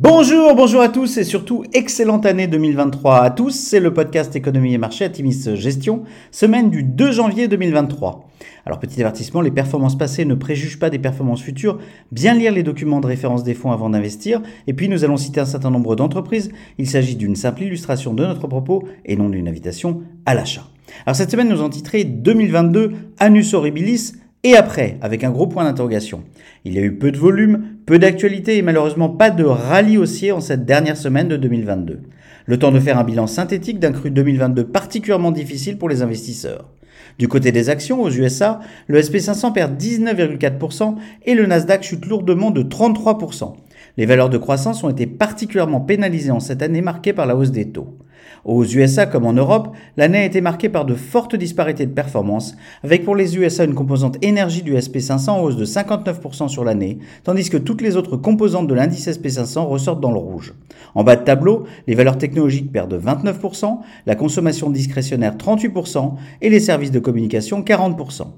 Bonjour, bonjour à tous et surtout excellente année 2023 à tous. C'est le podcast Économie et Marché Atimis Gestion, semaine du 2 janvier 2023. Alors petit avertissement, les performances passées ne préjugent pas des performances futures. Bien lire les documents de référence des fonds avant d'investir. Et puis nous allons citer un certain nombre d'entreprises. Il s'agit d'une simple illustration de notre propos et non d'une invitation à l'achat. Alors cette semaine nous en titré 2022 Anus Horribilis et après, avec un gros point d'interrogation. Il y a eu peu de volume, peu d'actualité et malheureusement pas de rallye haussier en cette dernière semaine de 2022. Le temps de faire un bilan synthétique d'un cru 2022 particulièrement difficile pour les investisseurs. Du côté des actions, aux USA, le SP500 perd 19,4% et le Nasdaq chute lourdement de 33%. Les valeurs de croissance ont été particulièrement pénalisées en cette année marquée par la hausse des taux. Aux USA comme en Europe, l'année a été marquée par de fortes disparités de performance, avec pour les USA une composante énergie du SP500 en hausse de 59% sur l'année, tandis que toutes les autres composantes de l'indice SP500 ressortent dans le rouge. En bas de tableau, les valeurs technologiques perdent 29%, la consommation discrétionnaire 38% et les services de communication 40%.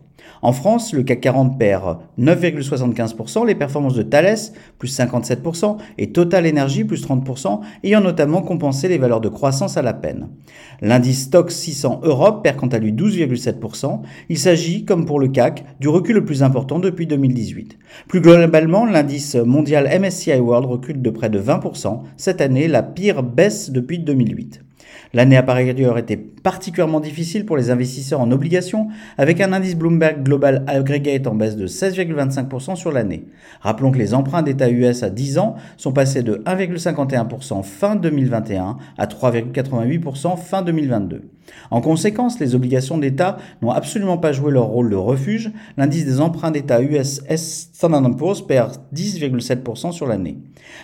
En France, le CAC 40 perd 9,75%, les performances de Thales plus 57% et Total Energy plus 30%, ayant notamment compensé les valeurs de croissance à la peine. L'indice Stock 600 Europe perd quant à lui 12,7%. Il s'agit, comme pour le CAC, du recul le plus important depuis 2018. Plus globalement, l'indice mondial MSCI World recule de près de 20%, cette année la pire baisse depuis 2008. L'année a par ailleurs été particulièrement difficile pour les investisseurs en obligations, avec un indice Bloomberg Global Aggregate en baisse de 16,25% sur l'année. Rappelons que les emprunts d'État US à 10 ans sont passés de 1,51% fin 2021 à 3,88% fin 2022. En conséquence, les obligations d'État n'ont absolument pas joué leur rôle de refuge. L'indice des emprunts d'État US Standard Poor's perd 10,7% sur l'année.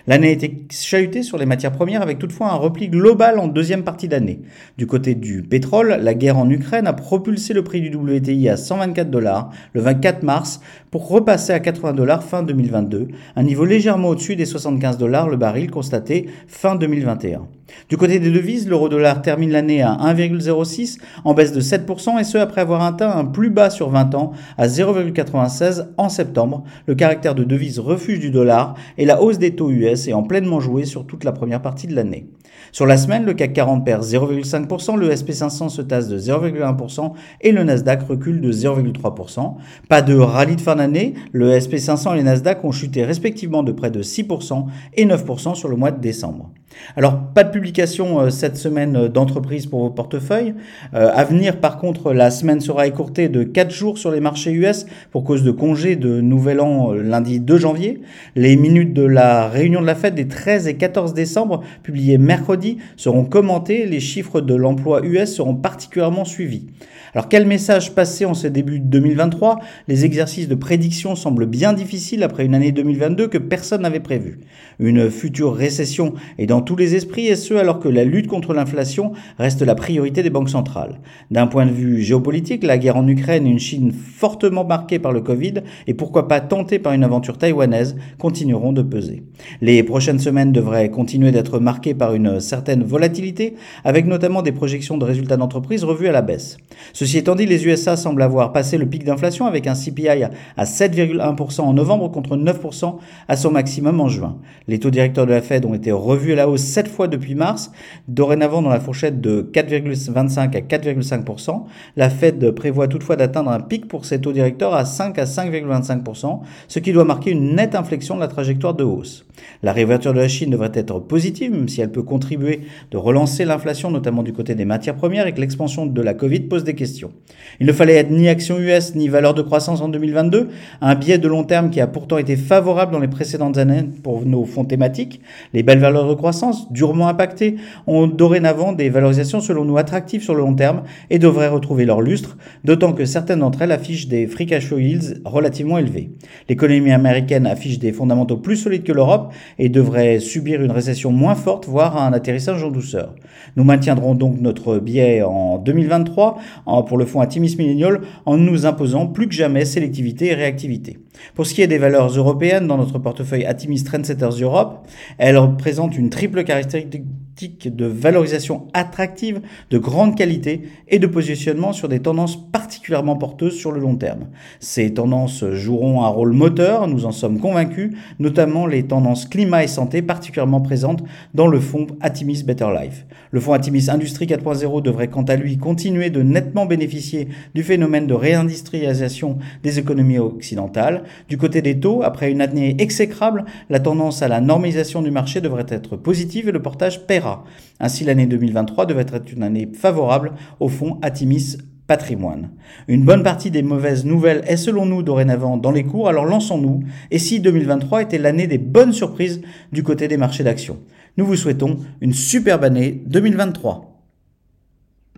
L'année a été chahutée sur les matières premières avec toutefois un repli global en deuxième partie d'année. Du côté du pétrole, la guerre en Ukraine a propulsé le prix du WTI à 124 dollars le 24 mars repasser à 80 dollars fin 2022, un niveau légèrement au-dessus des 75 dollars le baril constaté fin 2021. Du côté des devises, l'euro-dollar termine l'année à 1,06 en baisse de 7% et ce après avoir atteint un plus bas sur 20 ans à 0,96 en septembre. Le caractère de devise refuge du dollar et la hausse des taux US est en pleinement joué sur toute la première partie de l'année. Sur la semaine, le CAC 40 perd 0,5%, le SP500 se tasse de 0,1% et le Nasdaq recule de 0,3%. Pas de rallye de fin d'année, le SP500 et les Nasdaq ont chuté respectivement de près de 6% et 9% sur le mois de décembre. Alors, pas de publication euh, cette semaine euh, d'entreprise pour vos portefeuilles. Euh, venir, par contre, la semaine sera écourtée de 4 jours sur les marchés US pour cause de congé de Nouvel An lundi 2 janvier. Les minutes de la réunion de la fête des 13 et 14 décembre, publiées mercredi, seront commentées. Les chiffres de l'emploi US seront particulièrement suivis. Alors quel message passer en ce début de 2023 Les exercices de prédiction semblent bien difficiles après une année 2022 que personne n'avait prévue. Une future récession est dans tous les esprits et ce alors que la lutte contre l'inflation reste la priorité des banques centrales. D'un point de vue géopolitique, la guerre en Ukraine et une Chine fortement marquée par le Covid et pourquoi pas tentée par une aventure taïwanaise continueront de peser. Les prochaines semaines devraient continuer d'être marquées par une certaine volatilité avec notamment des projections de résultats d'entreprise revues à la baisse. Ceci étant dit, les USA semblent avoir passé le pic d'inflation avec un CPI à 7,1% en novembre contre 9% à son maximum en juin. Les taux directeurs de la Fed ont été revus à la hausse 7 fois depuis mars, dorénavant dans la fourchette de 4,25 à 4,5%. La Fed prévoit toutefois d'atteindre un pic pour ses taux directeurs à 5 à 5,25%, ce qui doit marquer une nette inflexion de la trajectoire de hausse. La réouverture de la Chine devrait être positive, même si elle peut contribuer de relancer l'inflation, notamment du côté des matières premières, et que l'expansion de la Covid pose des questions. Il ne fallait être ni action US ni valeur de croissance en 2022, un biais de long terme qui a pourtant été favorable dans les précédentes années pour nos fonds thématiques. Les belles valeurs de croissance, durement impactées, ont dorénavant des valorisations selon nous attractives sur le long terme et devraient retrouver leur lustre, d'autant que certaines d'entre elles affichent des free cash flow yields relativement élevés. L'économie américaine affiche des fondamentaux plus solides que l'Europe et devrait subir une récession moins forte, voire un atterrissage en douceur. Nous maintiendrons donc notre biais en 2023 pour le fonds Atimis Millennial en nous imposant plus que jamais sélectivité et réactivité. Pour ce qui est des valeurs européennes dans notre portefeuille Atimis Trendsetters Europe, elles représentent une triple caractéristique de valorisation attractive, de grande qualité et de positionnement sur des tendances particulièrement porteuses sur le long terme. Ces tendances joueront un rôle moteur, nous en sommes convaincus, notamment les tendances climat et santé particulièrement présentes dans le fonds Atimis Better Life. Le fonds Atimis Industrie 4.0 devrait quant à lui continuer de nettement bénéficier du phénomène de réindustrialisation des économies occidentales. Du côté des taux, après une année exécrable, la tendance à la normalisation du marché devrait être positive et le portage paiera. Ainsi, l'année 2023 devrait être une année favorable au fonds Atimis patrimoine. Une bonne partie des mauvaises nouvelles est selon nous dorénavant dans les cours, alors lançons-nous. Et si 2023 était l'année des bonnes surprises du côté des marchés d'actions? Nous vous souhaitons une superbe année 2023.